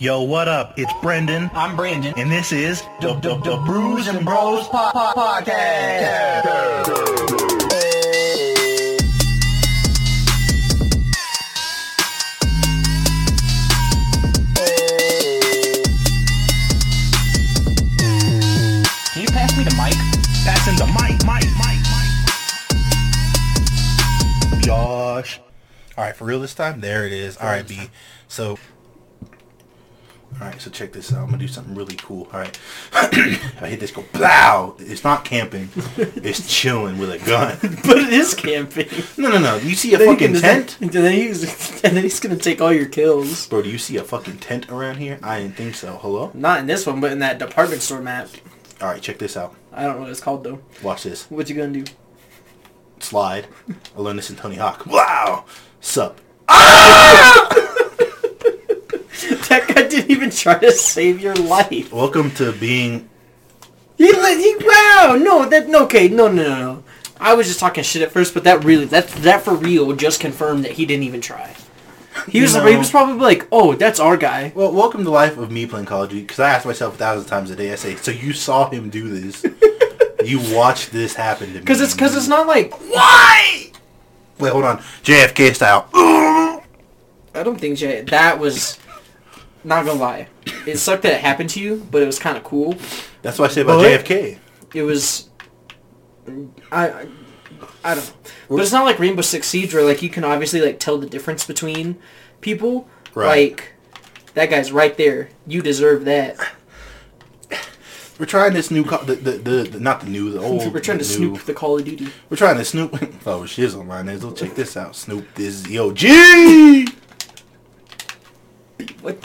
Yo, what up? It's Brendan, I'm Brandon. and this is The, the, the Brews and Bros po- po- Podcast. Can you pass me the mic? passing the mic, mic, mic, mic. Josh. All right, for real this time. There it is. All right, B. So, all right. So check this out. I'm gonna do something really cool. All right. I hit this. Go blow. It's not camping. It's chilling with a gun. But it is camping. No, no, no. Do you see a Then fucking can- tent, And then he's and then he's gonna take all your kills. bro? Do you see a fucking tent around here? I didn't think so. Hello. Not in this one, but in that department store map. All right, check this out. I don't know what it's called though. Watch this. What you gonna do? Slide. I learned this in Tony Hawk. Wow. Sup. Guy ah! Didn't even try to save your life. Welcome to being. He let he wow no that no okay no no no. I was just talking shit at first, but that really that that for real just confirmed that he didn't even try. He was he was probably like, oh, that's our guy. Well, welcome to life of me playing Call of Duty. Because I ask myself a thousand times a day. I say, so you saw him do this. you watched this happen to me. Because it's because it's not like Why? Wait, hold on. JFK style. I don't think Jay that was not gonna lie. It sucked that it happened to you, but it was kind of cool. That's what I say about But- JFK. It was I I, I don't know. But it's not like Rainbow Six Siege where like you can obviously like tell the difference between people. Right. Like that guy's right there. You deserve that. We're trying this new, co- the, the, the, the not the new, the old. We're trying to the new- snoop the Call of Duty. We're trying to snoop. oh, shizzle, my nizzle. Check this out. Snoop this. Yo, G. What?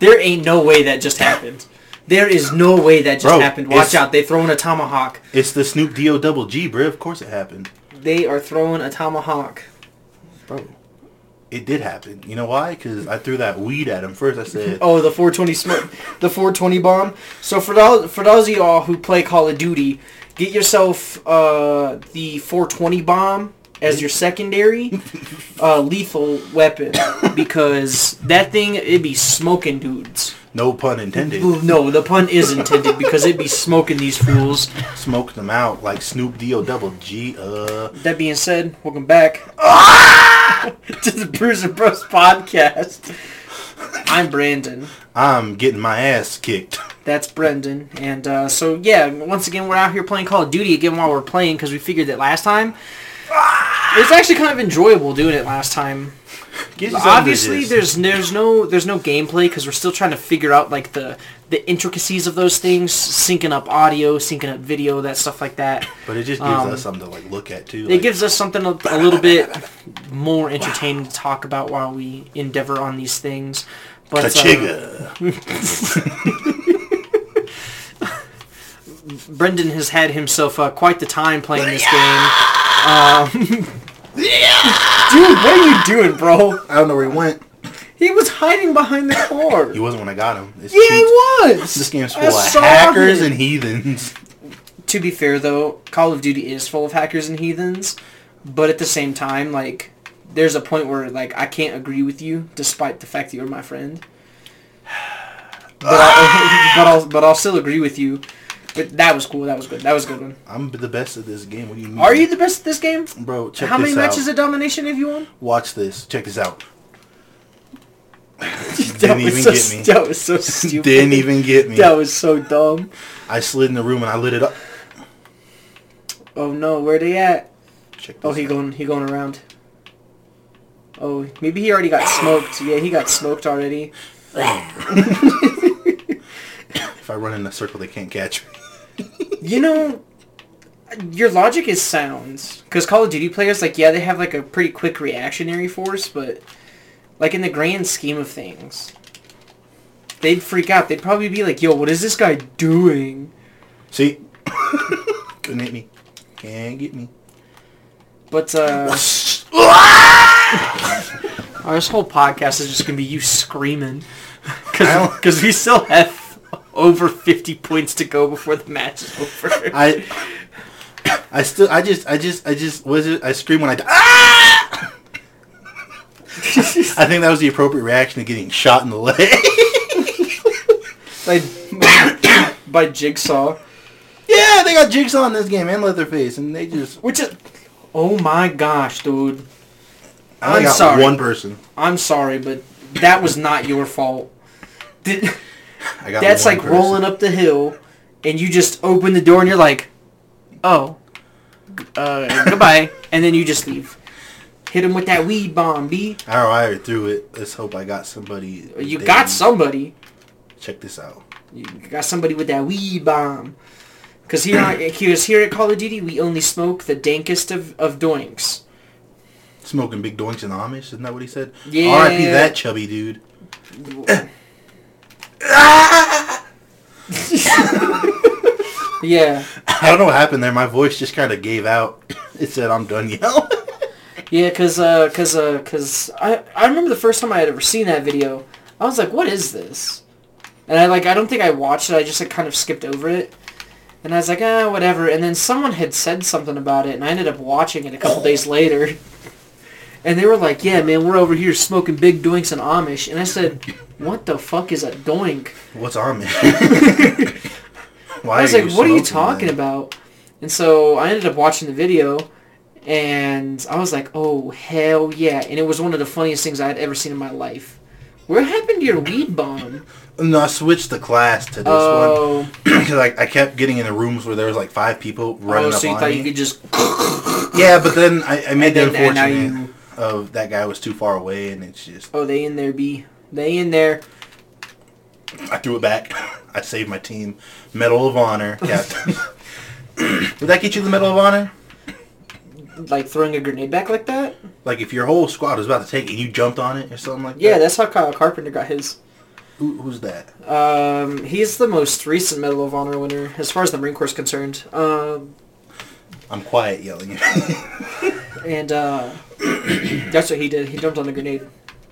There ain't no way that just happened. There is no way that just Bro, happened. Watch out! They throwing a tomahawk. It's the Snoop D O double G, bro. Of course it happened. They are throwing a tomahawk. Bro. It did happen. You know why? Because I threw that weed at him first. I said, Oh, the 420 smoke, the 420 bomb. So for those for those of y'all who play Call of Duty, get yourself uh, the 420 bomb as your secondary uh, lethal weapon because that thing it'd be smoking dudes. no pun intended. No, the pun is intended because it'd be smoking these fools. Smoked them out like Snoop D O double G. Uh, That being said, welcome back to the Bruiser Bros podcast. I'm Brandon. I'm getting my ass kicked. That's Brendan. And uh, so, yeah, once again, we're out here playing Call of Duty again while we're playing because we figured that last time. It was actually kind of enjoyable doing it last time. Get something to Obviously, there's there's no there's no gameplay because we're still trying to figure out like the the intricacies of those things, syncing up audio, syncing up video, that stuff like that. But it just gives um, us something to like look at too. It like- gives us something a, a little bit more entertaining to talk about while we endeavor on these things. But uh, Brendan has had himself uh, quite the time playing this game. Um, Dude, what are you doing, bro? I don't know where he went. He was hiding behind the car. He wasn't when I got him. It's Yeah, he was. This game's I full of saw hackers him. and heathens. To be fair, though, Call of Duty is full of hackers and heathens, but at the same time, like, there's a point where like I can't agree with you, despite the fact that you're my friend. But I'll, but I'll but I'll still agree with you. But that was cool. That was good. That was a good one. I'm the best at this game. What do you mean? Are you the best at this game? Bro, check this out. How this many out. matches of domination have you won? Watch this. Check this out. Didn't was even so, get me. That was so stupid. Didn't even get me. That was so dumb. I slid in the room and I lit it up. Oh no, where they at? Check oh, this Oh, he out. going he going around. Oh, maybe he already got smoked. Yeah, he got smoked already. If I run in a circle, they can't catch me. You know, your logic is sound. Because Call of Duty players, like, yeah, they have like a pretty quick reactionary force, but like in the grand scheme of things, they'd freak out. They'd probably be like, "Yo, what is this guy doing?" See? Couldn't hit me. Can't get me. But uh, our this whole podcast is just gonna be you screaming because we still have over fifty points to go before the match is over. I I still I just I just I just was it I scream when I die. Ah! I think that was the appropriate reaction to getting shot in the leg. by, by Jigsaw. yeah, they got Jigsaw in this game and Leatherface, and they just. Which is, oh my gosh, dude. I only I'm got sorry. one person. I'm sorry, but that was not your fault. Did, I got that's like person. rolling up the hill, and you just open the door and you're like, oh, uh, goodbye, and then you just leave. Hit him with that weed bomb, B. I already threw it. Let's hope I got somebody. You got somebody. Check this out. You got somebody with that weed bomb. Because here, here's here at Call of Duty, we only smoke the dankest of, of doinks. Smoking big doinks in Amish, isn't that what he said? Yeah. R.I.P. that chubby dude. Yeah. I don't know what happened there. My voice just kind of gave out. It said I'm done yelling. Yeah, cause, uh, cause, uh, cause I, I remember the first time I had ever seen that video, I was like, what is this? And I like, I don't think I watched it. I just like kind of skipped over it, and I was like, ah, whatever. And then someone had said something about it, and I ended up watching it a couple days later. And they were like, yeah, man, we're over here smoking big doinks and Amish. And I said, what the fuck is a doink? What's Amish? Why I was like, what are you talking then? about? And so I ended up watching the video, and I was like, oh, hell yeah. And it was one of the funniest things I had ever seen in my life. What happened to your weed bomb? No, I switched the class to this Oh, one because I, I kept getting in the rooms where there was like five people oh, running oh, up so you on thought me. you could just... Yeah, but then I, I made And the then- unfortunate of that guy was too far away, and it's just Oh, they in there, B. They in there. I threw it back. I saved my team. Medal of Honor, Captain. Would that get you the Medal of Honor? Like throwing a grenade back like that? Like if your whole squad was about to take it and you jumped on it or something like Yeah, that? that's how Kyle Carpenter got his. Who, who's that? Um, he's the most recent Medal of Honor winner, as far as the Marine Corps is concerned. Um, I'm quiet yelling. and uh, that's what he did. He jumped on a grenade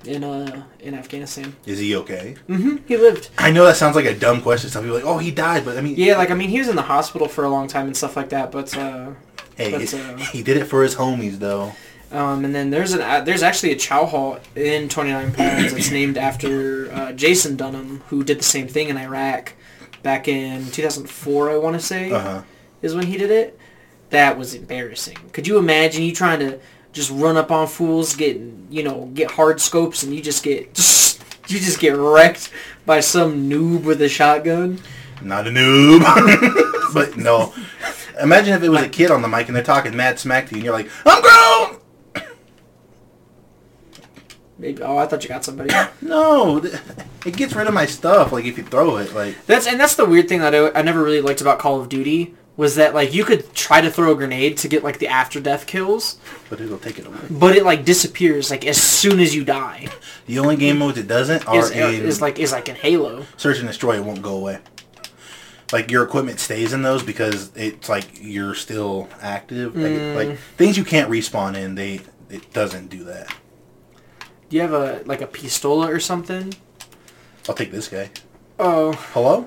in uh in Afghanistan. Is he okay? Mm-hmm. He lived. I know that sounds like a dumb question. Some people are like, oh, he died, but I mean, Yeah, like I mean, he was in the hospital for a long time and stuff like that. But uh, hey, but, he, uh, he did it for his homies though. um, and then there's an uh, there's actually a Chow Hall in 29 Palms that's named after uh, Jason Dunham, who did the same thing in Iraq back in 2004. I want to say Uh huh. is when he did it. That was embarrassing. Could you imagine you trying to just run up on fools, get you know, get hard scopes, and you just get you just get wrecked by some noob with a shotgun? Not a noob, but no. Imagine if it was a kid on the mic and they're talking mad smack to you, and you're like, I'm grown. Maybe. Oh, I thought you got somebody. No, it gets rid of my stuff. Like if you throw it, like That's and that's the weird thing that I, I never really liked about Call of Duty was that like you could try to throw a grenade to get like the after death kills, but it'll take it away. but it like disappears like as soon as you die. The only game modes it doesn't are Is, in is like is like in Halo. Search and Destroy. It won't go away. Like your equipment stays in those because it's like you're still active. Like, Mm. like things you can't respawn in, they it doesn't do that. Do you have a like a pistola or something? I'll take this guy. Oh, Hello?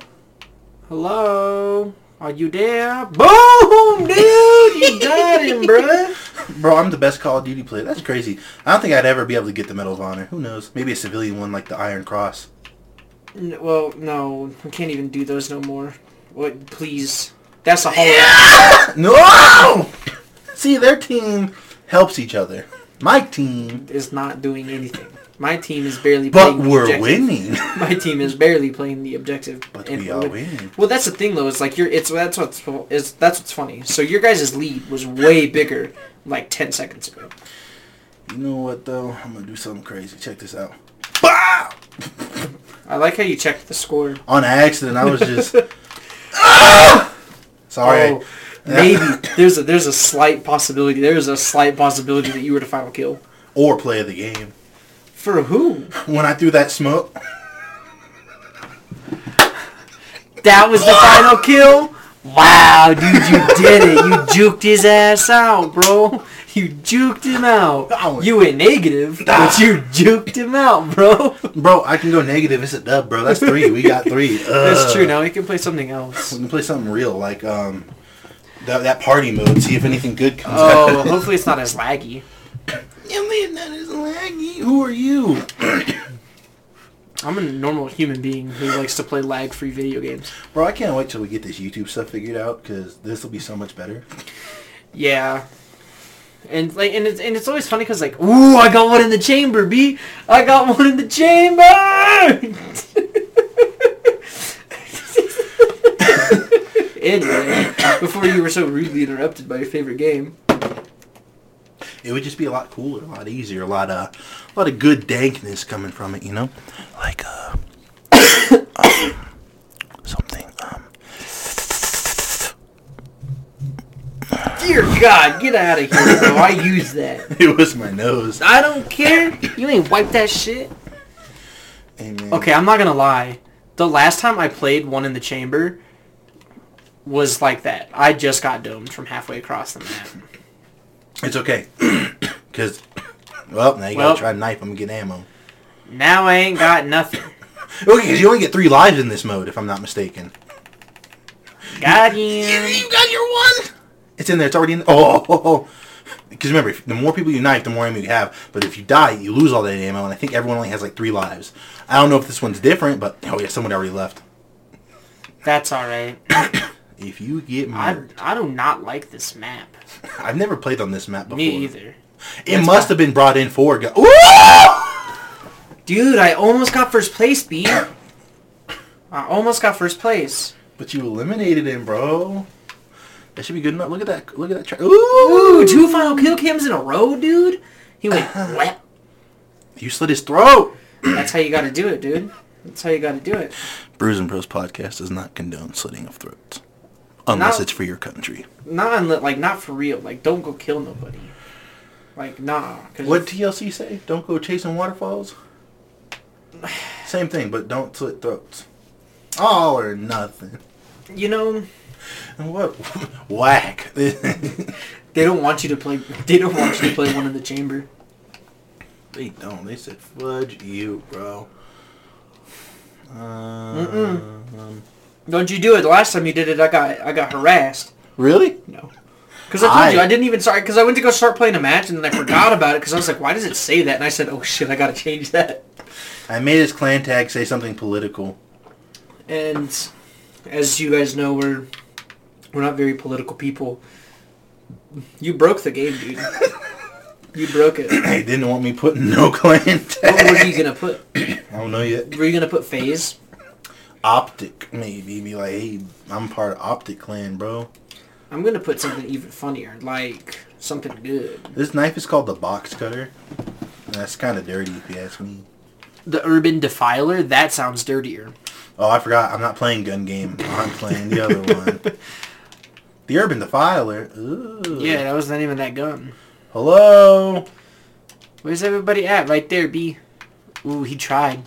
hello. Are you there? Boom, dude! You got him, bro. Bro, I'm the best Call of Duty player. That's crazy. I don't think I'd ever be able to get the Medal of Honor. Who knows? Maybe a civilian one like the Iron Cross. N- Well, no, we can't even do those no more. What? Please. That's a whole. No! See, their team helps each other. My team, Is not doing anything. My team is barely. but playing the we're objective. winning. My team is barely playing the objective. But we are we're- winning. Well, that's the thing though. It's like you're. It's that's what's is that's what's funny. So your guys' lead was way bigger, like ten seconds ago. You know what though? I'm gonna do something crazy. Check this out. Bow! I like how you checked the score. On accident, I was just. Ah! Sorry. Oh, maybe there's a there's a slight possibility. There's a slight possibility that you were the final kill. Or play of the game. For who? When I threw that smoke, That was the final kill. Wow, dude, you did it. You juked his ass out, bro. You juked him out. You went negative, but you juked him out, bro. bro, I can go negative. It's a dub, bro. That's three. We got three. That's true. Now we can play something else. We can play something real, like um, that, that party mode. See if anything good comes Oh, out. hopefully it's not as laggy. You mean that is laggy? Who are you? I'm a normal human being who likes to play lag-free video games. Bro, I can't wait till we get this YouTube stuff figured out because this will be so much better. Yeah. And like, and it's and it's always funny because like, ooh, I got one in the chamber, B. I got one in the chamber. anyway, before you were so rudely interrupted by your favorite game. It would just be a lot cooler, a lot easier, a lot uh, a lot of good dankness coming from it, you know, like uh, um, something. Um, Dear God, get out of here, bro. I use that. it was my nose. I don't care. You ain't wipe that shit. Man. Okay, I'm not gonna lie. The last time I played one in the chamber was like that. I just got domed from halfway across the map. It's okay, because well, now you Well- gotta try to knife him and get ammo. Now I ain't got nothing. Okay, because you only get three lives in this mode, if I'm not mistaken. Got You You got your one. It's in there. It's already in. Oh, oh, oh, oh. because remember, if- the more people you knife, the more ammo you have. But if you die, you lose all that ammo, and I think everyone only has like three lives. I don't know if this one's different, but oh yeah, someone already left. That's all right. If you get I murdered, I do not like this map. I've never played on this map before. Me either. It That's must have been brought in for. Go-! Dude, I almost got first place, B. I almost got first place. But you eliminated him, bro. That should be good enough. Look at that. Look at that. Tra- Ooh, Ooh! two final kill cams in a row, dude. He went. You slit his throat. That's how you got to do it, dude. That's how you got to do it. Bruise and Bros podcast does not condone slitting of throats, unless Not- it's for your country. Not like not for real. Like don't go kill nobody. Like nah. Cause What TLC say? Don't go chasing waterfalls. Same thing, but don't slit throats. All or nothing. you know And what? Whack. they don't want you to play. They don't want you to play one in the chamber. they don't. They said fudge you, bro. Um, Don't you do it? The last time you did it, I got I got harassed. really? No. Because I told I- you I didn't even start. Because I went to go start playing a match and then I forgot about it. Because I was like, why does it say that? And I said, oh shit, I gotta change that. I made his clan tag say something political. And as you guys know, we're we're not very political people. You broke the game, dude. You broke it. They didn't want me putting no clan tag. What were you gonna put? I don't know yet. Were you gonna put FaZe? Optic, maybe. Be like, hey, I'm part of Optic clan, bro. I'm gonna put something even funnier, like something good. This knife is called the box cutter. That's kind of dirty if you ask me. The Urban Defiler. That sounds dirtier. Oh, I forgot. I'm not playing gun game. I'm playing the other one. The Urban Defiler. Ooh. Yeah, that was not even that gun. Hello. Where's everybody at? Right there, B. Ooh, he tried.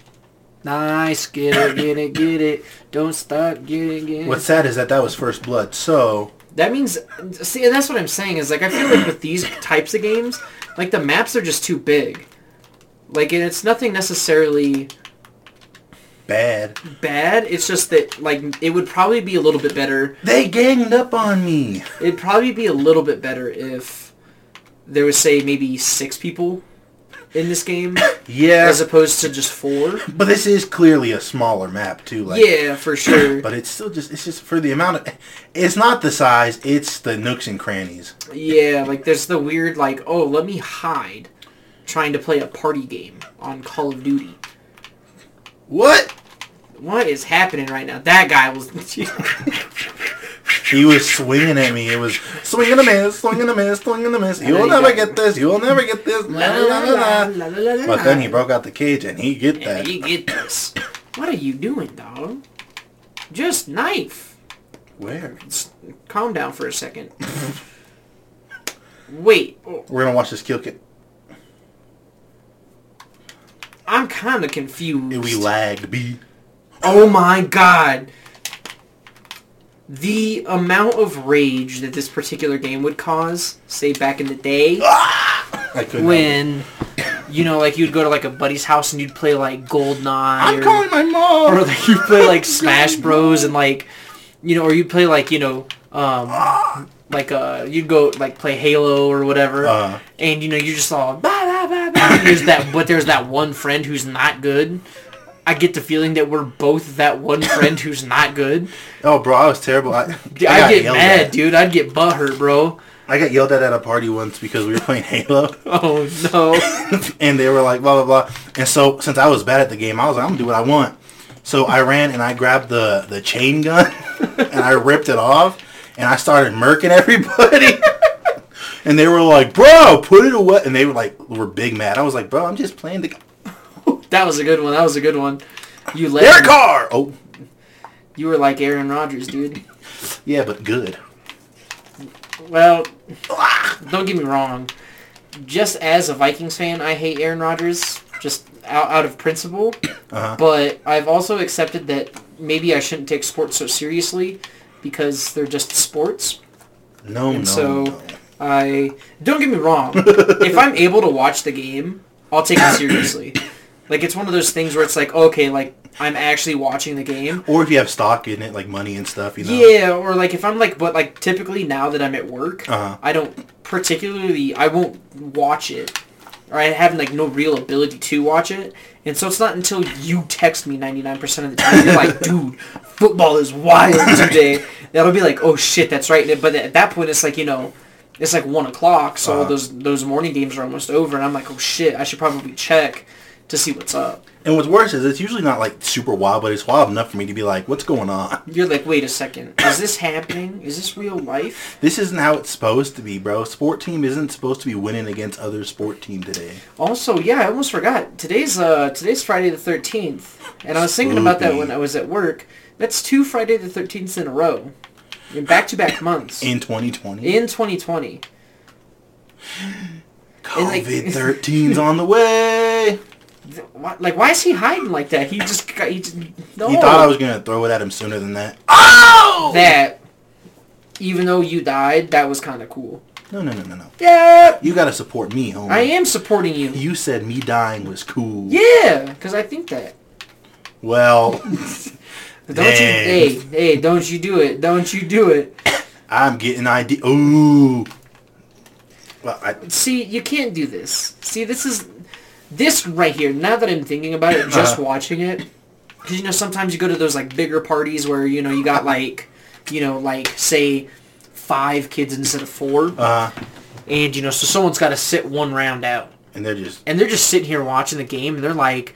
Nice, get it, get it, get it. Don't stop, get it, get it. What's sad is that that was first blood. So That means, see, and that's what I'm saying is like I feel like with these types of games, like the maps are just too big. Like it's nothing necessarily bad. bad. It's just that like it would probably be a little bit better. They ganged up on me. It'd probably be a little bit better if there was say maybe six people in this game Yeah. as opposed to just four. but this is clearly a smaller map too. Like, yeah, for sure. But it's still just it's just for the amount of. It's not the size. It's the nooks and crannies. Yeah, like there's the weird like, oh, let me hide trying to play a party game on Call of Duty. What? What is happening right now? That guy was He was swinging at me. It was swing and a miss, swing and a miss, swing and a miss. You'll never get this. You'll never get this. La, la, la, la, la. But then he broke out the cage and he get that. you get this. What are you doing, dog? Just knife. Where? Calm down for a second. Wait, We're gonna watch this kill kit. I'm kind of confused. We lagged. B. Oh my god. The amount of rage that this particular game would cause, say back in the day, I couldn't. when you know, like you'd go to like a buddy's house and you'd play like Goldeneye, I'm or, calling my mom. or like you play like Smash Bros and like you know, or you play like you know, um, like uh, you'd go like play Halo or whatever, Uh. and you know you're just all bah, bah, there's that, but there's that one friend who's not good. I get the feeling that we're both that one friend who's not good. Oh, bro, I was terrible. I, Dude, I I'd get mad, at. dude. I'd get butthurt, bro. I got yelled at at a party once because we were playing Halo, Oh no. and they were like blah blah blah. And so since I was bad at the game, I was like, I'm gonna do what I want. So I ran and I grabbed the the chain gun and I ripped it off and I started murking everybody. and they were like, "Bro, put it away!" And they were like, were big mad. I was like, "Bro, I'm just playing the That was a good one. That was a good one. You let Derek Carr." Oh, you were like Aaron Rodgers, dude. yeah, but good. Well, don't get me wrong. Just as a Vikings fan, I hate Aaron Rodgers, just out, out of principle. Uh-huh. But I've also accepted that maybe I shouldn't take sports so seriously because they're just sports. No, And no, so no. I don't get me wrong. if I'm able to watch the game, I'll take it seriously. Like it's one of those things where it's like, okay, like I'm actually watching the game. Or if you have stock in it, like money and stuff, you know. Yeah, or like if I'm like, but like typically now that I'm at work, Uh-huh. I don't particularly, I won't watch it, or I have like no real ability to watch it, and so it's not until you text me 99% of the time, you're like, dude, football is wild today. That'll be like, oh shit, that's right. But at that point, it's like you know, it's like one o'clock, so Uh-huh. those those morning games are almost over, and I'm like, oh shit, I should probably check to see what's up. And what's worse is it's usually not like super wild, but it's wild enough for me to be like, "What's going on?" You're like, wait a second, is this happening? Is this real life? This isn't how it's supposed to be, bro. Sport team isn't supposed to be winning against other sport team today. Also, yeah, I almost forgot. Today's uh today's Friday the thirteenth, and I was thinking about that when I was at work. That's two Friday the thirteenths in a row, in back to back months In 2020, in 2020. and, like- COVID 13's on the way. Th- why- Like, why is he hiding like that? He just got he just, no. He thought I was gonna throw it at him sooner than that. Oh! That. Even though you died, that was kind of cool. No, no, no, no, no. Yeah, You gotta support me, homie. I am supporting you. You said me dying was cool. Yeah, because I think that. Well, Don't Dang. you? Hey, hey! Don't you do it! Don't you do it! I'm getting idea. Ooh. Well, I, See, you can't do this. See, this is this right here. Now that I'm thinking about it, just watching it, because you know sometimes you go to those like bigger parties where you know you got like, you know, like say five kids instead of four, uh, and you know so someone's got to sit one round out, and they're just and they're just sitting here watching the game, and they're like.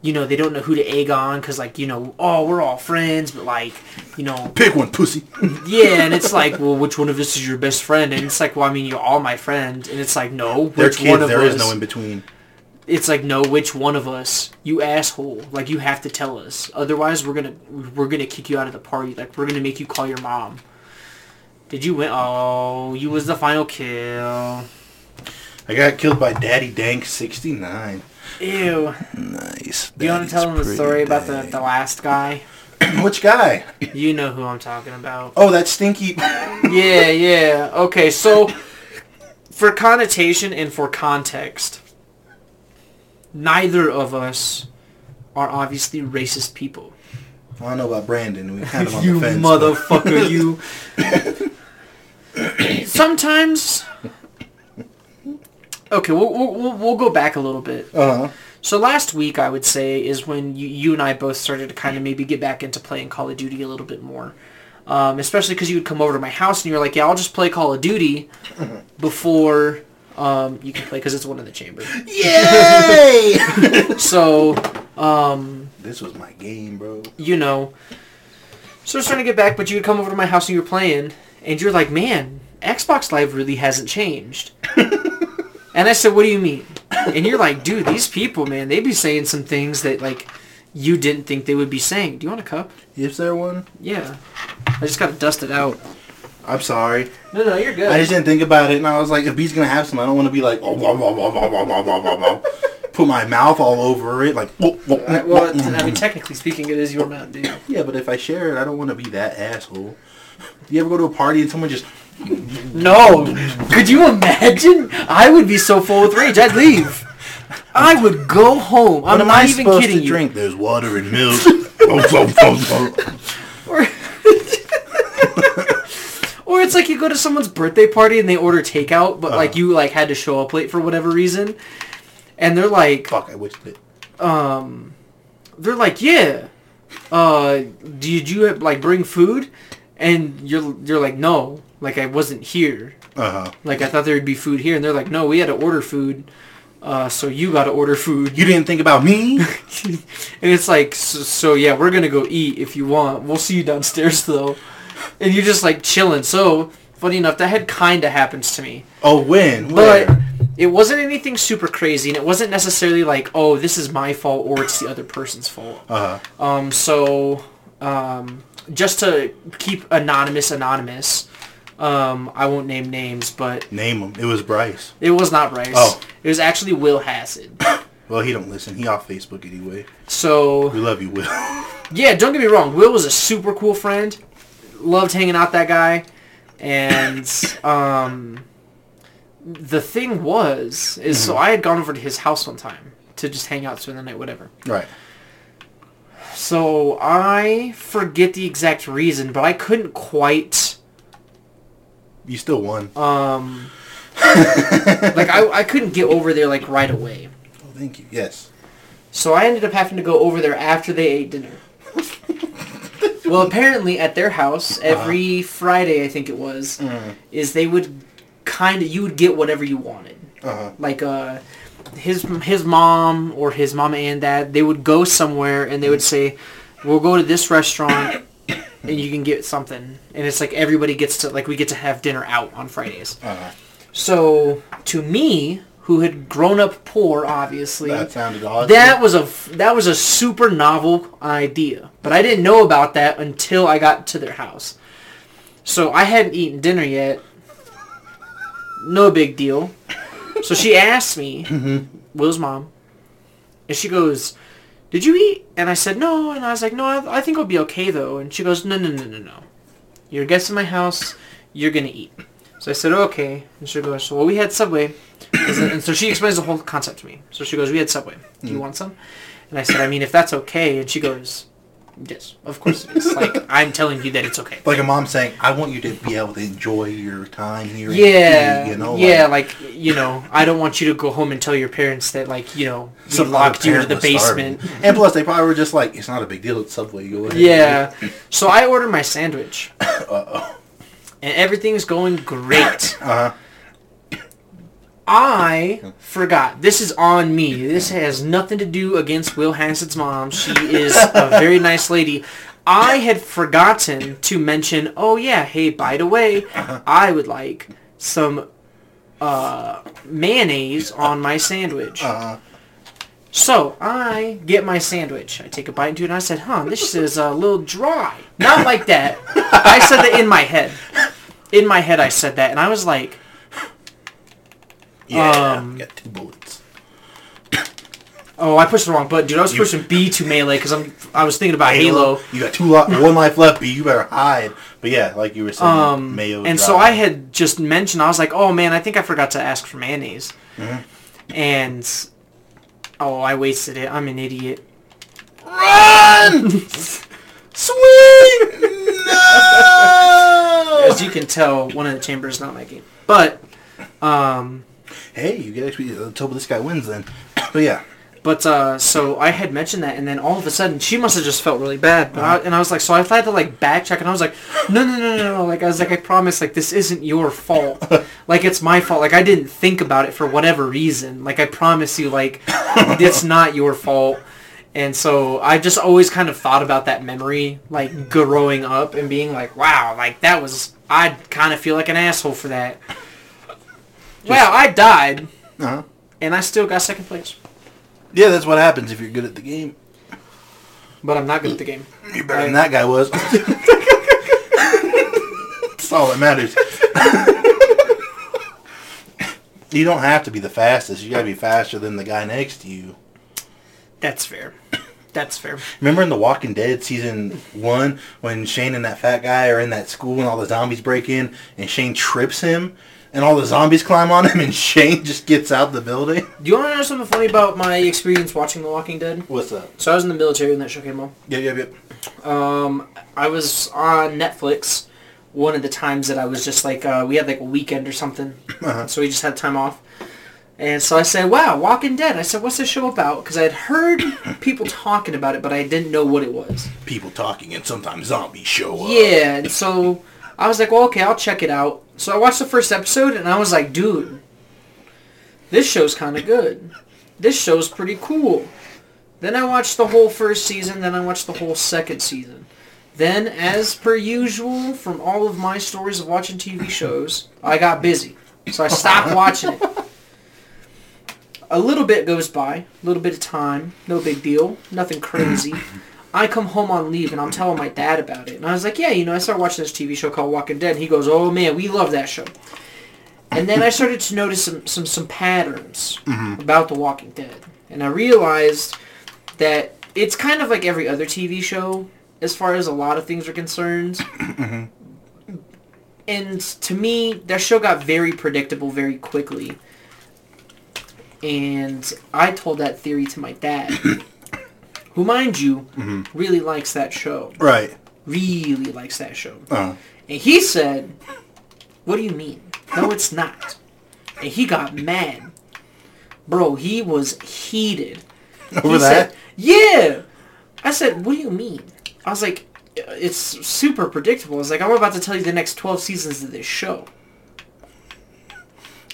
You know, they don't know who to egg on because, like, you know, oh, we're all friends, but, like, you know, pick one, pussy. yeah, and it's like, well, which one of us is your best friend? And it's like, well, I mean, you're all my friend. And it's like, no, They're which one kids. of There us? is no in between. It's like, no, which one of us? You asshole! Like, you have to tell us. Otherwise, we're gonna we're gonna kick you out of the party. Like, we're gonna make you call your mom. Did you win? Oh, you was the final kill. I got killed by Daddy Dank 69. Ew. Nice. Do you want to tell them the story about the, the last guy? Which guy? You know who I'm talking about. Oh, that stinky. Yeah, yeah. Okay, so for connotation and for context, neither of us are obviously racist people. I don't know about Brandon. We kind of on you the fence. motherfucker, you. Sometimes. Okay, we'll, we'll, we'll- we'll go back a little bit. Uh-huh. So last week, I would say, is when you, you and I both started to kind of maybe get back into playing Call of Duty a little bit more. Um, especially because you would come over to my house and you were like, yeah, I'll just play Call of Duty before um, you can play because it's one in the chamber. Yay! So, um, this was my game, bro. you know, so I was trying to get back, but you would come over to my house and you were playing, and you're like, man, Xbox Live really hasn't changed. and I said, what do you mean? And you're like, dude, these people, man, they be saying some things that, like, you didn't think they would be saying. Do you want a cup? Is there one? Yeah. I just got to dust it out. I'm sorry. No, no, you're good. I just didn't think about it, and I was like, if he's gonna have some, I don't want to be like, oh, wah, wah, wah, wah, wah, wah, wah, wah. put my mouth all over it, like, whoa, Uh, well, I mean, technically speaking, it is your Mountain Dew. yeah, but if I share it, I don't want to be that asshole. Do you ever go to a party and someone just, No. Could you imagine? I would be so full with rage, I'd leave. I would go home. I'm not I even supposed kidding to you. drink? There's water and milk. Oh, oh, oh, oh. Or it's like you go to someone's birthday party and they order takeout, but like Uh-huh. you like had to show up late for whatever reason. and they're like, Fuck, I wished it. um, they're like, yeah, uh, did you like bring food? And you're you're like, no, like I wasn't here. Uh huh. Like I thought there would be food here, and they're like, no, we had to order food. Uh, so you got to order food. You didn't think about me? and it's like, so, so yeah, we're gonna go eat if you want. We'll see you downstairs though. And you're just like chilling. So funny enough, that had kind of happens to me, oh, when? but Where? it wasn't anything super crazy, and it wasn't necessarily like, oh, this is my fault or it's the other person's fault. Uh huh. Um, so um, just to keep anonymous anonymous, um, I won't name names, but Name them. It was Bryce. it was not Bryce. Oh. It was actually Will Hassett. Well, he don't listen. He off Facebook anyway. So We love you, Will. Yeah, don't get me wrong. Will was a super cool friend. Loved hanging out that guy. And um, the thing was, is so I had gone over to his house one time to just hang out, spend the night, whatever. right. So I forget the exact reason, but I couldn't quite You still won. um like I, I couldn't get over there like right away. Oh, thank you. Yes. So I ended up having to go over there after they ate dinner. well, apparently at their house every Friday, I think it was, is they would kind of you would get whatever you wanted. Uh huh. Like uh, his his mom or his mom and dad, they would go somewhere and they would say, "We'll go to this restaurant." And you can get something, and it's like everybody gets to like we get to have dinner out on Fridays. Uh huh. So to me, who had grown up poor, obviously, That sounded awesome. that was a that was a super novel idea, but I didn't know about that until I got to their house. So I hadn't eaten dinner yet. No big deal. So she asked me, mm-hmm. Will's mom, and she goes, "Did you eat?" And I said no, and I was like, "No, I, I think I'll be okay though." And she goes, "No, no, no, no, no. You're a guest in my house. You're gonna eat." So I said, "Okay." And she goes, "Well, we had Subway." and so she explains the whole concept to me. So she goes, "We had Subway. Do you want some?" And I said, "I mean, if that's okay." And she goes, "Yes, of course it is. Like I'm telling you that it's okay." like a mom saying, "I want you to be able to enjoy your time here." Yeah, eat," you know. yeah, like, like you know, I don't want you to go home and tell your parents that like you know we locked you into the was starving. basement. And plus, they probably were just like, "It's not a big deal. It's Subway. Go ahead." Yeah, so I ordered my sandwich, Uh oh. And everything's going great. Uh huh. I forgot. This is on me. This has nothing to do against Will Hansen's mom. She is a very nice lady. I had forgotten to mention, oh yeah, hey, by the way, I would like some uh, mayonnaise on my sandwich. Uh huh. So I get my sandwich. I take a bite into it and I said, huh, this is a little dry. Not like that. I said that in my head. In my head I said that and I was like, Yeah. Um, got two bullets. Oh, I pushed the wrong button, dude. I was You- pushing B to melee because I'm. I was thinking about Halo. You got two li- one life left, but you better hide. But yeah, like you were saying, Um, mayo. and dry. so I had just mentioned. I was like, "Oh man, I think I forgot to ask for mayonnaise," Mm-hmm. and oh, I wasted it. I'm an idiot. run, swing. No. As you can tell, one of the chambers is not my game. But, um, Hey, you get actually. Let's this guy wins then. But yeah, but uh, so I had mentioned that, and then all of a sudden, she must have just felt really bad. But I, and I was like, so I had to like backtrack, and I was like, no, no, no, no, no. Like I was like, I promise, like this isn't your fault. like it's my fault. Like I didn't think about it for whatever reason. Like I promise you, like it's not your fault. And so I just always kind of thought about that memory, like growing up and being like, wow, like that was, I kind of feel like an asshole for that. wow, I died, uh-huh. and I still got second place. Yeah, that's what happens if you're good at the game. But I'm not good at the game. You're better than that guy was. That's all that matters. you don't have to be the fastest. You gotta be faster than the guy next to you. That's fair. That's fair. Remember in The Walking Dead season one when Shane and that fat guy are in that school and all the zombies break in and Shane trips him and all the zombies climb on him and Shane just gets out the building? Do you want to know something funny about my experience watching The Walking Dead? What's up? So I was in the military when that show came on. Yep, yep, yep. Um, I was on Netflix one of the times that I was just like, uh, we had like a weekend or something, Uh-huh. so we just had time off. And so I said, wow, Walking Dead. I said, what's this show about? Because I had heard people talking about it, but I didn't know what it was. People talking and sometimes zombies show up. Yeah, and so I was like, well, okay, I'll check it out. So I watched the first episode, and I was like, dude, this show's kind of good. This show's pretty cool. Then I watched the whole first season, then I watched the whole second season. Then, as per usual, from all of my stories of watching TV shows, I got busy. So I stopped watching it. A little bit goes by, a little bit of time, no big deal, nothing crazy. I come home on leave and I'm telling my dad about it. And I was like, yeah, you know, I started watching this TV show called Walking Dead. And he goes, oh man, we love that show. And then I started to notice some, some, some patterns mm-hmm. about The Walking Dead. And I realized that it's kind of like every other TV show as far as a lot of things are concerned. Mm-hmm. And to me, that show got very predictable very quickly. And I told that theory to my dad, who, mind you, really likes that show. Right. Really likes that show. Uh, And he said, what do you mean? No, it's not. And he got mad. Bro, he was heated. over He that? said, yeah. I said, what do you mean? I was like, it's super predictable. I was like, I'm about to tell you the next 12 seasons of this show.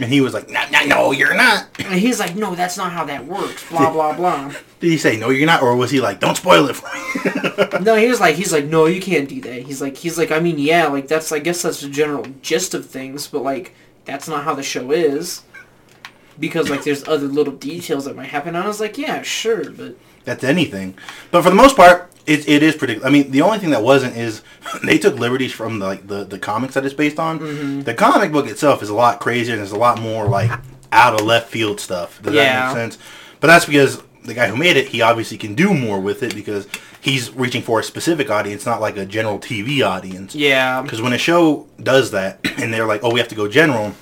And he was like, no, no, no, you're not. And he's like, no, that's not how that works. Blah, blah, blah. Did he say, no, you're not? Or was he like, don't spoil it for me? No, he was like, he's like, no, you can't do that. He's like, he's like, I mean, yeah, like that's, I guess that's the general gist of things, but like, that's not how the show is. Because like, there's other little details that might happen. And I was like, yeah, sure, but That's anything. But for the most part, it, it is predictable. I mean, the only thing that wasn't is they took liberties from the, like the, the comics that it's based on. Mm-hmm. The comic book itself is a lot crazier and there's a lot more like out of left field stuff. Does Yeah. that make sense? But that's because the guy who made it, he obviously can do more with it because he's reaching for a specific audience, not like a general TV audience. yeah, Because when a show does that, and they're like, "Oh, we have to go general,"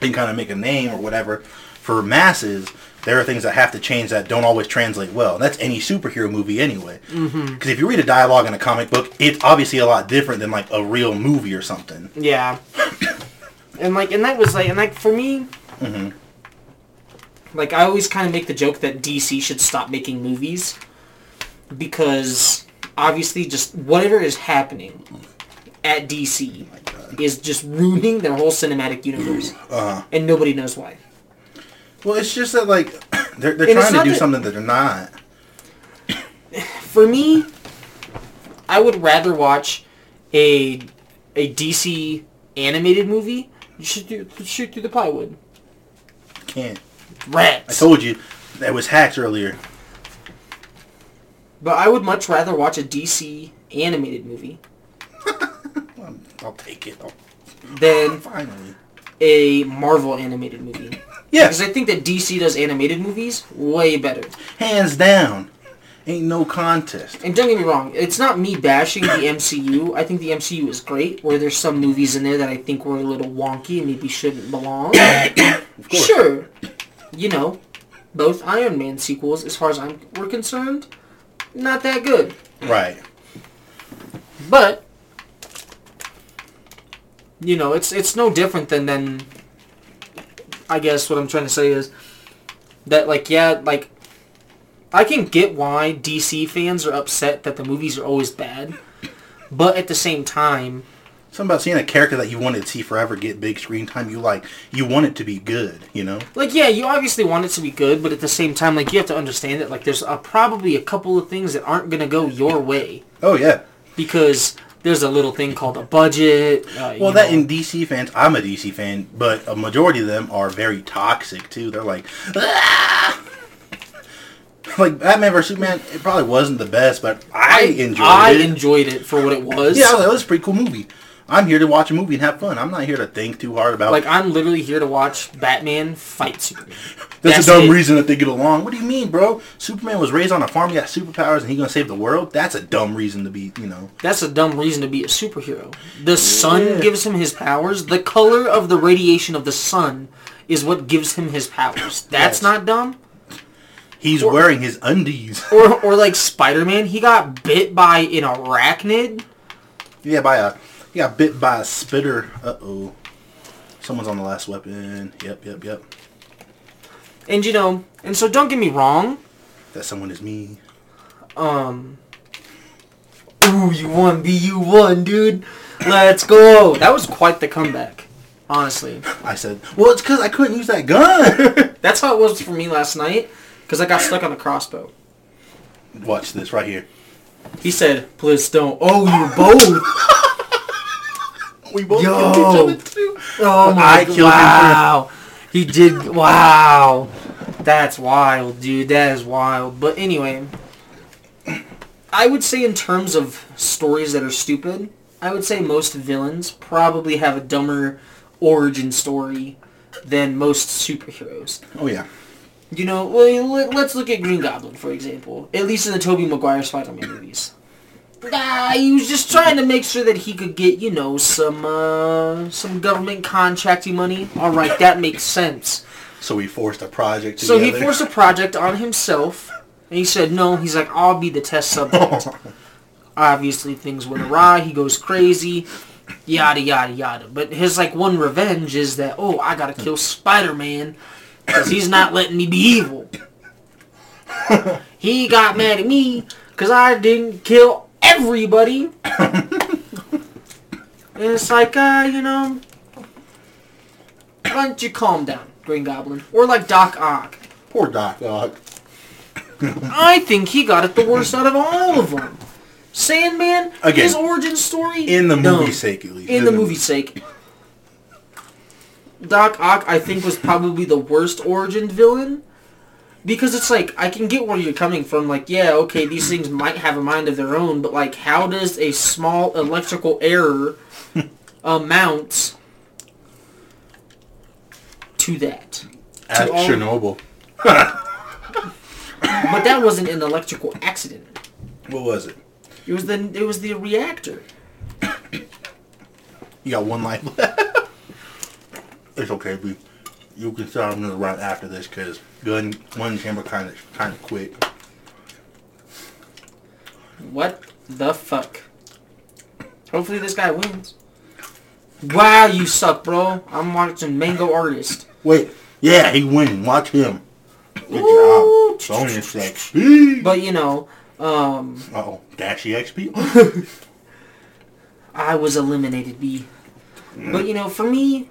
and kind of make a name or whatever for masses, there are things that have to change that don't always translate well. That's any superhero movie anyway. Because mm-hmm. if you read a dialogue in a comic book, it's obviously a lot different than like a real movie or something. yeah. And like, and that was like, and like for me, Mm-hmm. like I always kind of make the joke that DC should stop making movies because obviously just whatever is happening at DC is just ruining their whole cinematic universe, Uh, and nobody knows why. Well, it's just that like they're they're And trying to do that- something that they're not. For me, I would rather watch a a DC animated movie. You should do, shoot through the plywood. Can't. Rats. I told you that was hacked earlier. But I would much rather watch a DC animated movie I'll take it. I'll, than finally. a Marvel animated movie. Yeah, Because I think that DC does animated movies way better. hands down. Ain't no contest. And don't get me wrong, it's not me bashing the MCU. I think the MCU is great, where there's some movies in there that I think were a little wonky and maybe shouldn't belong. sure. You know, both Iron Man sequels, as far as I'm we're concerned, not that good. Right. But you know, it's it's no different than than I guess what I'm trying to say is that like yeah, like I can get why DC fans are upset that the movies are always bad. But at the same time, Something about seeing a character that you wanted to see forever get big screen time. You like, you want it to be good, you know? like yeah, you obviously want it to be good, but at the same time like you have to understand that like there's uh probably a couple of things that aren't going to go your way Oh yeah. because there's a little thing called a budget. Uh, Well, that know. in DC fans, I'm a DC fan, but a majority of them are very toxic too. They're like, "Ah!" like Batman vs Superman. It probably wasn't the best, but I, enjoyed I it. enjoyed it for what it was. yeah, I it was a pretty cool movie. I'm here to watch a movie and have fun. I'm not here to think too hard about. Like I'm literally here to watch Batman fight Superman. that's, that's a dumb it. reason that they get along. What do you mean, bro? Superman was raised on a farm. He got superpowers, and he's gonna save the world. That's a dumb reason to be. You know. That's a dumb reason to be a superhero. The sun gives him his powers. The color of the radiation of the sun is what gives him his powers. That's Yes. not dumb. He's Or- wearing his undies. Or or like Spider-Man, he got bit by an arachnid. Yeah, by a he got bit by a spitter. Uh oh. Someone's on the last weapon. Yep, yep, yep. And you know, and so don't get me wrong. That someone is me. Um. Ooh, you won, B. You won, dude. Let's go. That was quite the comeback. Honestly, I said, well, it's because I couldn't use that gun. that's how it was for me last night. Because I got stuck on the crossbow. Watch this right here. He said, "Please don't." Oh, you both. We both Yo. killed each other too. Oh my I god! Wow, he did. Wow, that's wild, dude. That is wild. But anyway, I would say in terms of stories that are stupid, I would say most villains probably have a dumber origin story than most superheroes. Oh yeah. You know, let- let's look at Green Goblin for example. At least in the Tobey Maguire Spider-Man movies. Ah, he was just trying to make sure that he could get, you know, some uh, some government contracting money. All right, that makes sense. So we forced a project So together. he forced a project on himself, and he said no. He's like, I'll be the test subject. Obviously, things went awry. He goes crazy, yada yada yada. But his like one revenge is that oh, I gotta kill Spider-Man because he's not letting me be evil. he got mad at me because I didn't kill everybody. and it's like, uh, you know, why don't you calm down, Green Goblin? Or like Doc Ock. Poor Doc Ock. I think he got it the worst out of all of them. Sandman, Again, his origin story, In the dumb. movie's sake, at least. In the movie's sake. Doc Ock, I think, was probably the worst origin villain. Because it's like, I can get where you're coming from. Like, yeah, okay, these things might have a mind of their own, but like, how does a small electrical error amount to that? At to all- Chernobyl. But that wasn't an electrical accident. What was it? It was the it was the reactor. You got one life left. it's okay, B. You can start another round after this because gun one chamber kind of kind of quick. What the fuck? Hopefully this guy wins. Wow, you suck, bro. I'm watching Mango Artist. Wait, yeah, he win. Watch him. Good Ooh. job. Bonus XP. But you know, um, oh, dashy XP. I was eliminated, B. But you know, for me,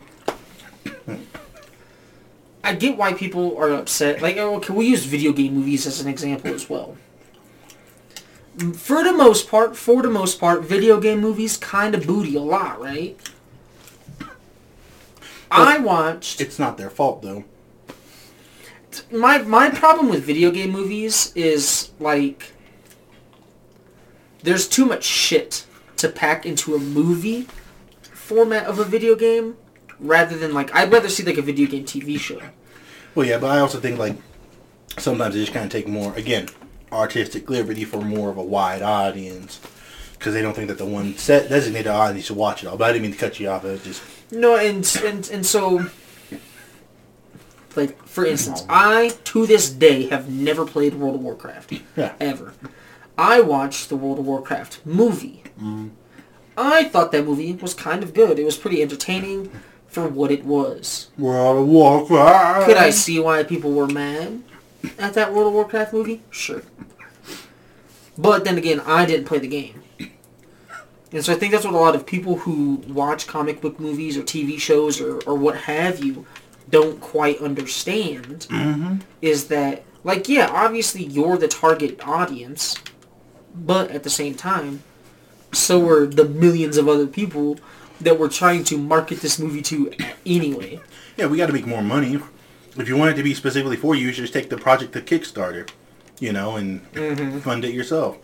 I get why people are upset. Like, oh, can we use video game movies as an example as well? For the most part, for the most part, video game movies kind of booty a lot, right? I watched it's not their fault though. my my problem with video game movies is like there's too much shit to pack into a movie format of a video game rather than like I'd rather see like a video game TV show. Well, yeah, but I also think like sometimes they just kind of take more again artistic liberty for more of a wide audience because they don't think that the one set designated audience should watch it all. But I didn't mean to cut you off. It was just No, and and and so like for instance, I to this day have never played World of Warcraft. Yeah. Ever. I watched the World of Warcraft movie. Mm-hmm. I thought that movie was kind of good. It was pretty entertaining for what it was. World of Warcraft. Could I see why people were mad at that World of Warcraft movie? Sure. But then again, I didn't play the game. And so I think that's what a lot of people who watch comic book movies or TV shows or, or what have you don't quite understand mm-hmm. is that, like, yeah, obviously you're the target audience, but at the same time, so are the millions of other people that we're trying to market this movie to anyway. Yeah, we got to make more money. If you want it to be specifically for you, you should just take the project to Kickstarter, you know, and fund it yourself.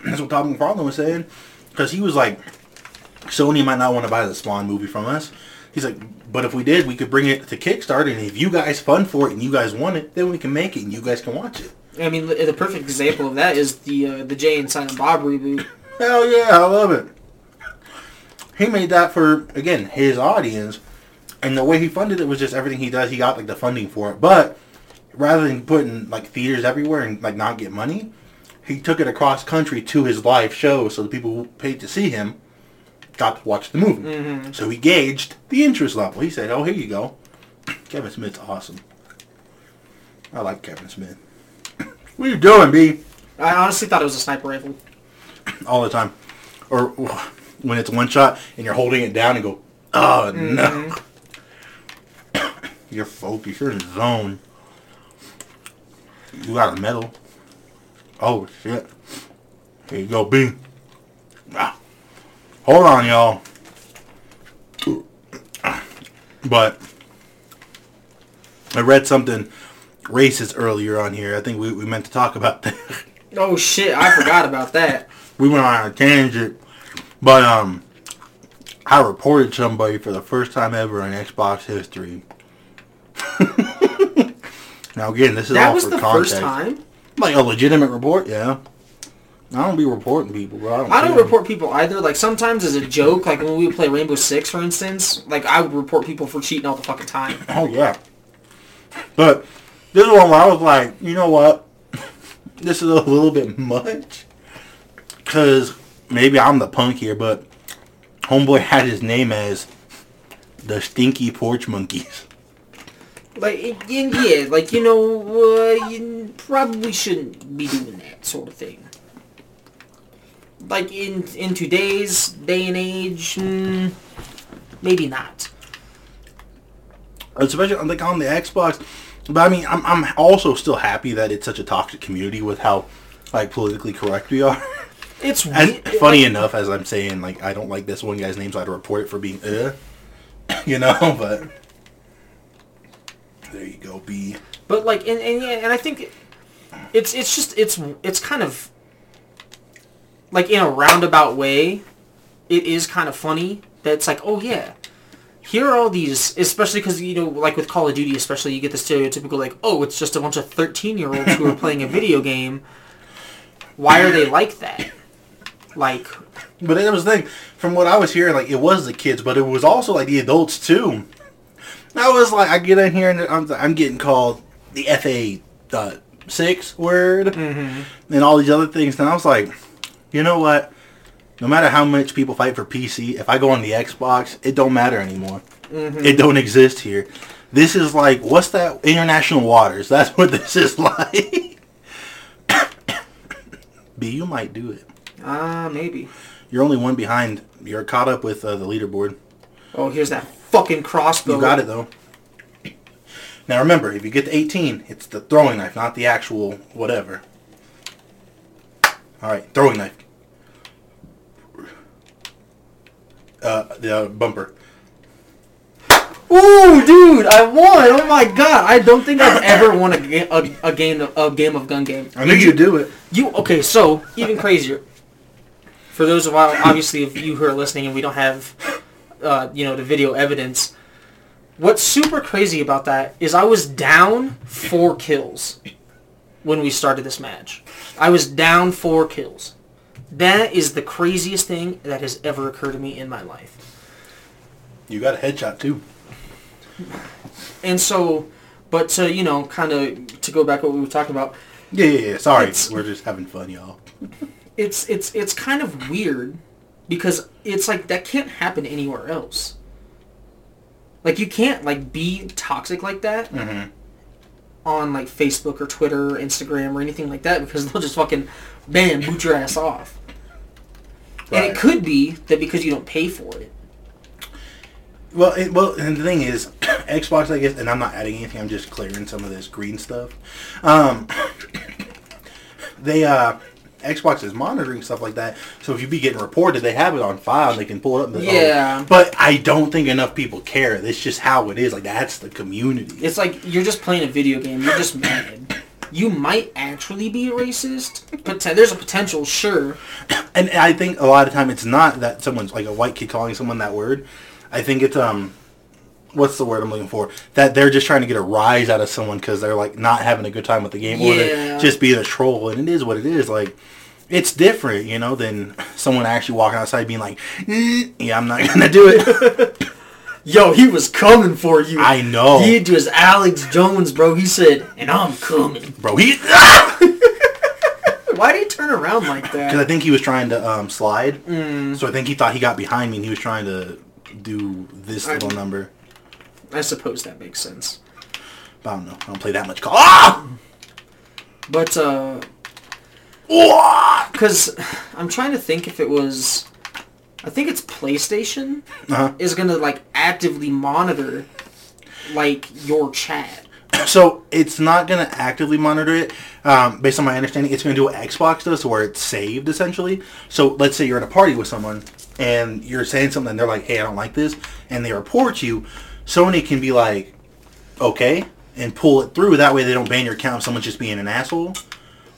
That's what Todd McFarlane was saying. Because he was like, Sony might not want to buy the Spawn movie from us. He's like, but if we did, we could bring it to Kickstarter, and if you guys fund for it and you guys want it, then we can make it and you guys can watch it. I mean, the the perfect example of that is the uh, the Jay and Silent Bob reboot. Hell yeah, I love it. He made that for again his audience, and the way he funded it was just everything he does. He got like the funding for it, but rather than putting like theaters everywhere and like not get money, he took it across country to his live show, so the people who paid to see him got to watch the movie. Mm-hmm. So he gauged the interest level. He said, "Oh, here you go." Kevin Smith's awesome. I like Kevin Smith. what are you doing, B? I honestly thought it was a sniper rifle. All the time. Or when it's one shot and you're holding it down and go, oh no. you're focused. You're in the zone. You got a medal. Oh shit. Here you go, B. Ah. Hold on, y'all. But I read something racist earlier on here. I think we, we meant to talk about that. Oh shit, I forgot about that. we went on a tangent. But um I reported somebody for the first time ever in Xbox history. now again, this is That all was for the context. first time. Like a legitimate report, yeah. I don't be reporting people, bro. I don't, I don't report people either. Like sometimes as a joke, like when we would play Rainbow Six, for instance, like I would report people for cheating all the fucking time. Oh yeah. But this is one where I was like, you know what? This is a little bit much. Cause maybe I'm the punk here, but homeboy had his name as the Stinky Porch Monkeys. Like yeah, like you know, uh, you probably shouldn't be doing that sort of thing. Like in in today's day and age, mm, maybe not. Especially like on the Xbox. But I mean, I'm I'm also still happy that it's such a toxic community with how like politically correct we are. It's we- funny like, enough, as I'm saying, like I don't like this one guy's name, so I had to report it for being uh, you know. But there you go, B. But like, and, and yeah, and I think it's it's just it's it's kind of like in a roundabout way, it is kind of funny that it's like, oh yeah, here are all these, especially because you know, like with Call of Duty, especially you get the stereotypical like, oh, it's just a bunch of thirteen year olds who are playing a video game. Why are they like that? Like, But that was the thing. From what I was hearing, like it was the kids, but it was also like the adults too. I was like, I get in here and I'm, I'm getting called the FA uh, six word and all these other things, and I was like, you know what? No matter how much people fight for PC, if I go on the Xbox, it don't matter anymore. It don't exist here. This is like, what's that? International waters. That's what this is like. B, you might do it. Ah, maybe. You're only one behind. You're caught up with uh, the leaderboard. Oh, here's that fucking crossbow. You got it though. Now remember, if you get to 18, it's the throwing knife, not the actual whatever. All right, throwing knife. Uh, the uh, bumper. Ooh, dude, I won! Oh my god, I don't think I've ever won a, ga- a, a game of, a game of gun game. I knew you'd do it. You okay? So even crazier. For those of obviously of you who are listening and we don't have, uh, you know, the video evidence. What's super crazy about that is I was down four kills when we started this match. I was down four kills. That is the craziest thing that has ever occurred to me in my life. You got a headshot too. And so, but to you know, kind of to go back to what we were talking about, Yeah, yeah, yeah. Sorry, we're just having fun, y'all. It's it's it's kind of weird because it's like that can't happen anywhere else. Like you can't like be toxic like that Mhm. on like Facebook or Twitter or Instagram or anything like that because they'll just fucking bam boot your ass off. And it could be that because you don't pay for it. Well, it, well, and the thing is, Xbox, I guess, and I'm not adding anything. I'm just clearing some of this green stuff. Um, they, uh, Xbox is monitoring stuff like that. So if you be getting reported, they have it on file and they can pull it up. And be like, oh. Yeah. But I don't think enough people care. It's just how it is. Like that's the community. It's like you're just playing a video game. You're just mad. You might actually be racist, but there's a potential, sure. And I think a lot of time it's not that someone's like a white kid calling someone that word. I think it's um, what's the word I'm looking for? That they're just trying to get a rise out of someone because they're like not having a good time with the game, or they're just being a troll. And it is what it is. Like it's different, you know, than someone actually walking outside being like, "Eh, "Yeah, I'm not gonna do it." Yo, he was coming for you. I know, He was Alex Jones, bro. He said, and I'm coming. bro. He Why did he turn around like that? because I think he was trying to um, slide, Mm. so I think he thought he got behind me and he was trying to do this I- little number. I suppose that makes sense. But I don't know. I don't play that much Call. Ah! But uh, because I'm trying to think if it was, I think it's PlayStation Uh-huh. is gonna like actively monitor like your chat. So it's not going to actively monitor it. Um, based on my understanding, it's going to do what Xbox does, where it's saved essentially. So let's say you're at a party with someone and you're saying something, and they're like, "Hey, I don't like this," and they report you. Sony can be like, "Okay," and pull it through. That way, they don't ban your account if someone's just being an asshole.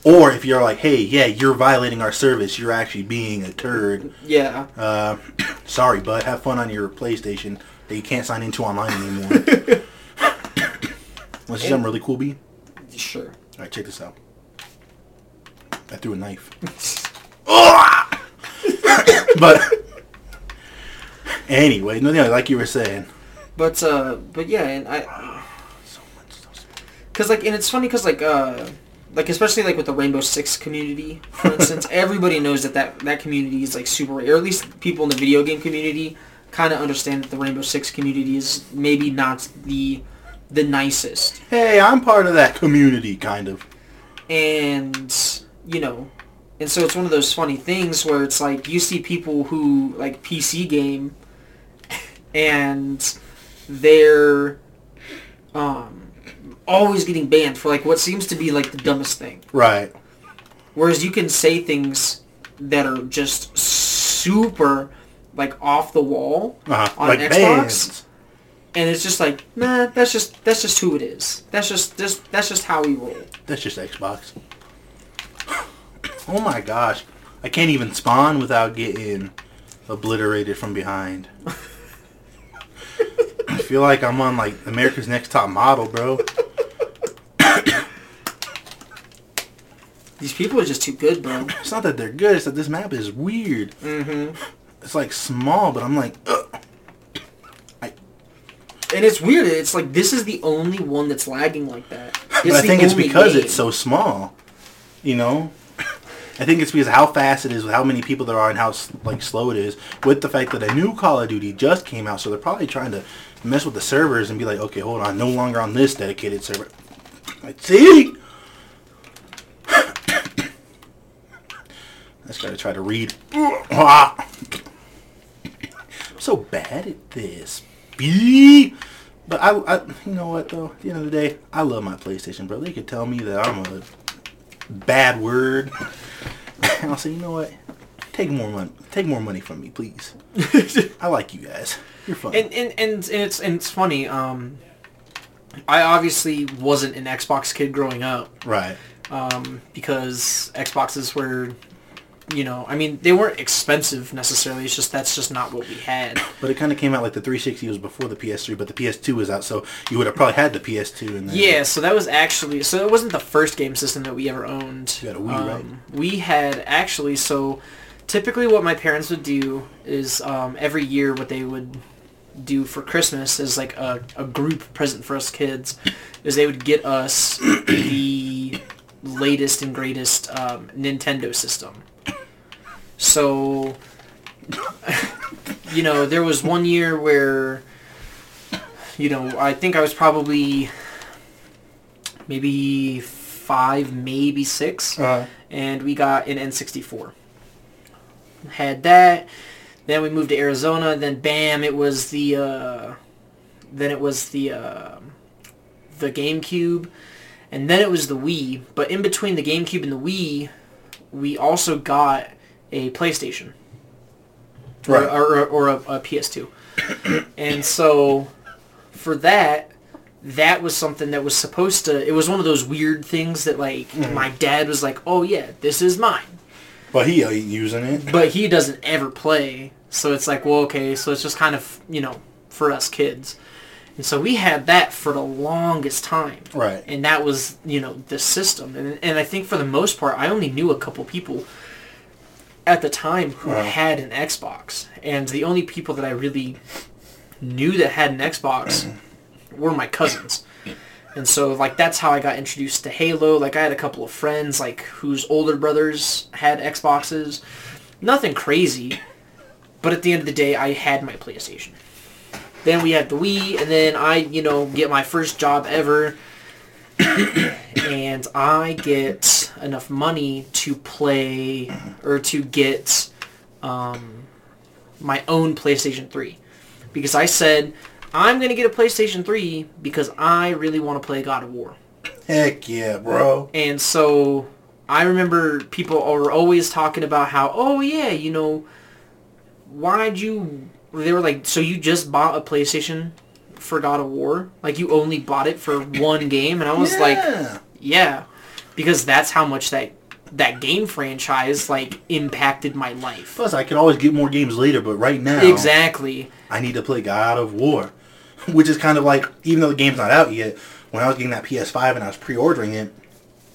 Or if you're like, "Hey, yeah, you're violating our service. You're actually being a turd." Yeah. Uh, sorry, bud. Have fun on your PlayStation that you can't sign into online anymore. Let's see something really cool, B. Sure. All right, check this out. I threw a knife. But anyway, no, no, like you were saying. But uh, but yeah, and I, So much cause like, and it's funny, cause like uh, like especially like with the Rainbow Six community, for instance, everybody knows that that that community is like super, or at least people in the video game community kind of understand that the Rainbow Six community is maybe not the the nicest, Hey, I'm part of that community, kind of. and you know. And so it's one of those funny things where it's like you see people who like PC game and they're um, always getting banned for like what seems to be like the dumbest thing. Right. Whereas you can say things that are just super like off the wall Uh-huh. on like Xbox, bands. and it's just like nah, that's just that's just who it is. That's just this that's just how we roll. That's just Xbox. Oh my gosh. I can't even spawn without getting obliterated from behind. I feel like I'm on like America's Next Top Model, bro. These people are just too good, bro. It's not that they're good, it's that this map is weird. Mm-hmm. It's like small, but I'm like, Ugh. And it's weird. It's like this is the only one that's lagging like that. It's but I think it's because game. it's so small. You know? I think it's because of how fast it is, with how many people there are, and how like slow it is. With the fact that a new Call of Duty just came out, so they're probably trying to mess with the servers and be like, okay, hold on, no longer on this dedicated server. Like, see? I just gotta try to read. I'm so bad at this. B. But I, I, you know what though? At the end of the day, I love my PlayStation, bro. They could tell me that I'm a bad word, and I'll say, you know what? Take more money. Take more money from me, please. I like you guys. You're fun. And and, and, it's and it's funny. Um, I obviously wasn't an Xbox kid growing up right. um, because Xboxes were, you know, I mean they weren't expensive necessarily. It's just that's just not what we had. But it kind of came out like the 360 was before the PS3, but the PS2 was out, so you would have probably had the PS2 and then Yeah, so that was actually so it wasn't the first game system that we ever owned. You had a Wii, right? Um, We had actually so typically what my parents would do is um, every year what they would do for Christmas is like a, a group present for us kids is they would get us the latest and greatest um, Nintendo system. So you know, there was one year where you know, I think I was probably maybe five, maybe six, Uh, and we got an N64. Had that. Then we moved to Arizona. Then bam, it was the. Uh, then it was the uh, the GameCube, and then it was the Wii. But in between the GameCube and the Wii, we also got a PlayStation right. or, or, or a, a PS2. and so for that, that was something that was supposed to, it was one of those weird things that like my dad was like, oh yeah, this is mine. but he ain't using it. But he doesn't ever play. So it's like, well, okay, so it's just kind of, you know, for us kids. And so we had that for the longest time. Right. And that was, you know, the system. And, and I think for the most part, I only knew a couple people at the time who Wow. had an Xbox. And the only people that I really knew that had an Xbox were my cousins. And so like that's how I got introduced to Halo. Like I had a couple of friends like whose older brothers had Xboxes. Nothing crazy. But at the end of the day I had my PlayStation. Then we had the Wii and then I, you know, get my first job ever and I get enough money to play or to get um, my own PlayStation 3. Because I said, I'm going to get a PlayStation 3 because I really want to play God of War. Heck yeah, bro. And so I remember people are always talking about how, oh yeah, you know, why'd you? They were like, so you just bought a PlayStation for God of War? Like you only bought it for one game? And I was like, Yeah. yeah, because that's how much that that game franchise like impacted my life. Plus, I could always get more games later, but right now, Exactly. I need to play God of War, which is kind of like, even though the game's not out yet, when I was getting that PS5 and I was pre-ordering it,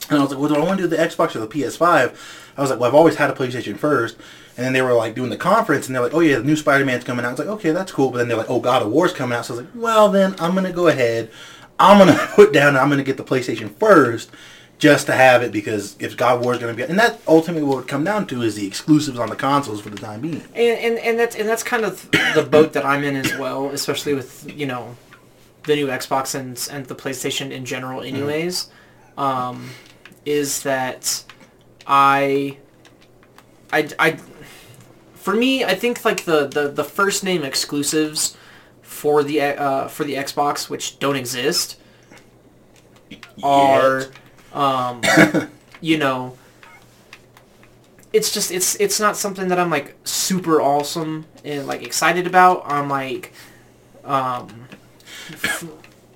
and I was like, well, do I want to do the Xbox or the PS5? I was like, well, I've always had a PlayStation first. And then they were like doing the conference, and they're like, oh yeah, the new Spider-Man's coming out. I was like, okay, that's cool. But then they're like, oh, God of War's coming out. So I was like, well, then I'm gonna go ahead. I'm gonna put down. and I'm gonna get the PlayStation first, just to have it because if God of War's gonna be, and that ultimately what would come down to is the exclusives on the consoles for the time being. And, and and that's and that's kind of the boat that I'm in as well, especially with you know the new Xbox and and the PlayStation in general. Anyways, um, is that I, I I for me I think like the the the first name exclusives for the uh, for the Xbox which don't exist are um you know it's just it's it's not something that I'm like super awesome and like excited about. I'm like um f-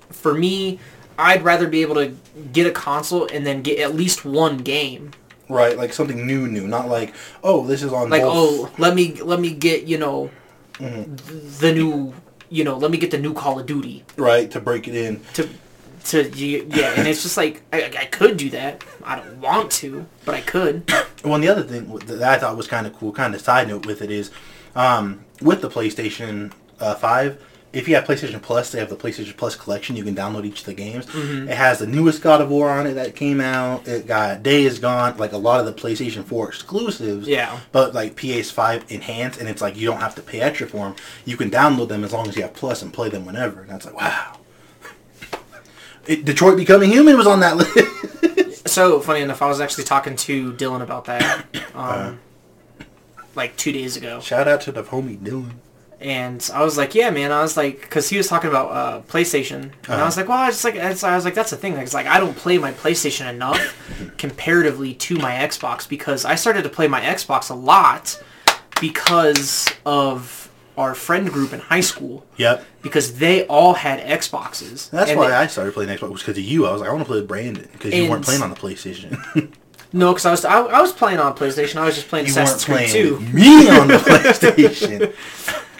for me I'd rather be able to get a console and then get at least one game. Right, like something new, new, not like, oh, this is on Like both. oh, let me let me get, you know, Mm-hmm. the new, you know, let me get the new Call of Duty right, to break it in. to to yeah, and it's just like I, I could do that. I don't want to, but I could. Well, and the other thing that I thought was kind of cool, kind of side note with it is, um, with the PlayStation uh, 5, if you have PlayStation Plus, they have the PlayStation Plus collection. You can download each of the games. Mm-hmm. It has the newest God of War on it that came out. It got Days Gone, like a lot of the PlayStation 4 exclusives. Yeah. But like PS5 enhanced, and it's like you don't have to pay extra for them. You can download them as long as you have Plus and play them whenever. And that's like, wow. It, Detroit Becoming Human was on that list. So funny enough, I was actually talking to Dylan about that, um, like two days ago, Shout out to the homie Dylan. And I was like, "Yeah, man." I was like, because he was talking about uh, PlayStation, and I was like, "Well, I was just like, I was like, that's the thing. It's like I don't play my PlayStation enough comparatively to my Xbox because I started to play my Xbox a lot because of our friend group in high school Yep. because they all had Xboxes. That's why they- I started playing Xbox was because of you. I was like, I want to play with Brandon because you weren't playing on the PlayStation. no, because I was I, I was playing on PlayStation. I was just playing you weren't Assassin's Creed playing 2. me on the PlayStation.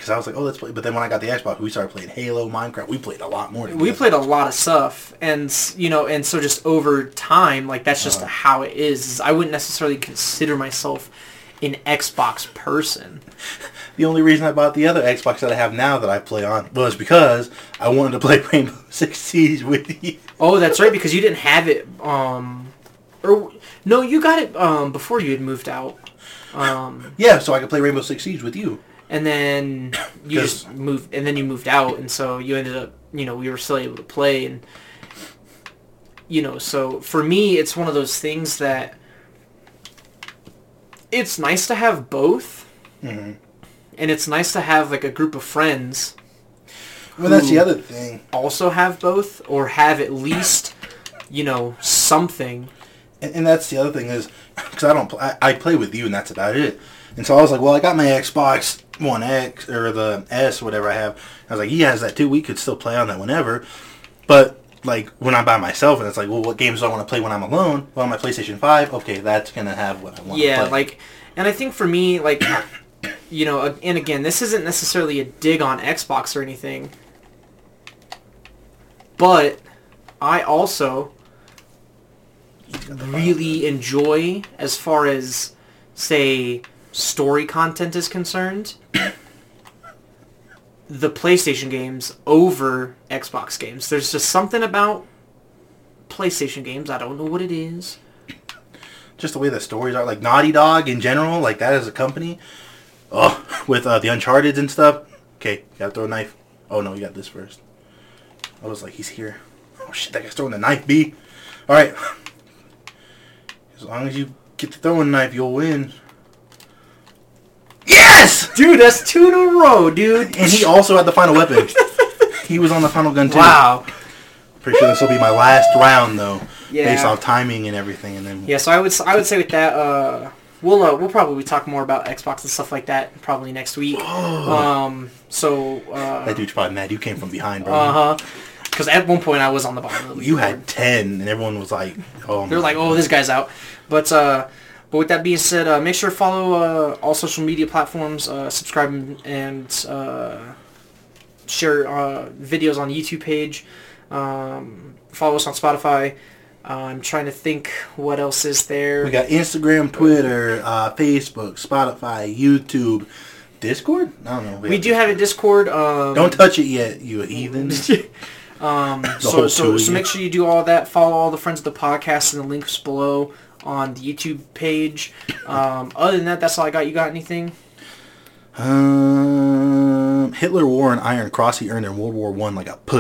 Because I was like, oh, let's play. But then when I got the Xbox, we started playing Halo, Minecraft. We played a lot more. we played a lot of stuff and you know and so just over time like that's just how it is, is i wouldn't necessarily consider myself an xbox person The only reason I bought the other Xbox that I have now that I play on was because I wanted to play Rainbow Six Siege with you. oh that's right because you didn't have it um or no you got it um before you had moved out um Yeah, so I could play Rainbow Six Siege with you. And then you just moved and then you moved out and so you ended up you know we were still able to play and you know so for me it's one of those things that it's nice to have both Mm-hmm. and it's nice to have like a group of friends Well, that's the other thing. also have both or have at least you know something And, and that's the other thing is, because I don't, pl- I, I play with you, and that's about it. And so I was like, well, I got my Xbox One X or the S, whatever I have. I was like, he has that too. We could still play on that whenever. But like when I'm by myself, and it's like, well, what games do I want to play when I'm alone? Well, my PlayStation Five, okay, that's gonna have what I want. yeah like and i think for me like you know and again this isn't necessarily a dig on xbox or anything but i also really enjoy as far as say story content is concerned the PlayStation games over Xbox games. There's just something about PlayStation games. I don't know what it is. just the way the stories are, like Naughty Dog in general, like that as a company. Oh, with uh, the Uncharted and stuff. Okay, gotta throw a knife. Oh no, you got this first. I was like, he's here. Oh shit, that guy's throwing the knife, B. All right. As long as you get the throwing knife, you'll win. Yes! Dude, that's two in a row, dude. And he also had the final weapon. he was on the final gun too. Wow. Pretty sure this will be my last round though, Yeah. based off timing and everything, and then Yeah, so I would I would say with that, uh, we'll uh, we'll probably talk more about Xbox and stuff like that probably next week. Um, so uh, that dude's probably mad. You came from behind, bro. uh huh. Because at one point I was on the bottom of the You had ten, and everyone was like, "Oh." They're like, oh, this guy's out. But uh, but with that being said, uh, make sure to follow uh, all social media platforms, uh, subscribe and- uh, share uh, videos on the YouTube page. Um, follow us on Spotify. Uh, I'm trying to think what else is there. We got Instagram, Twitter, uh, Facebook, Spotify, YouTube, Discord. I don't know. we do have a Discord. Um, Don't touch it yet, you heathens. Um, so, so, so make sure you do all that. Follow all the friends of the podcast and the links below on the YouTube page. Um, other than that, that's all I got. You got anything? um, Hitler wore an iron cross he earned in World War One like a pussy.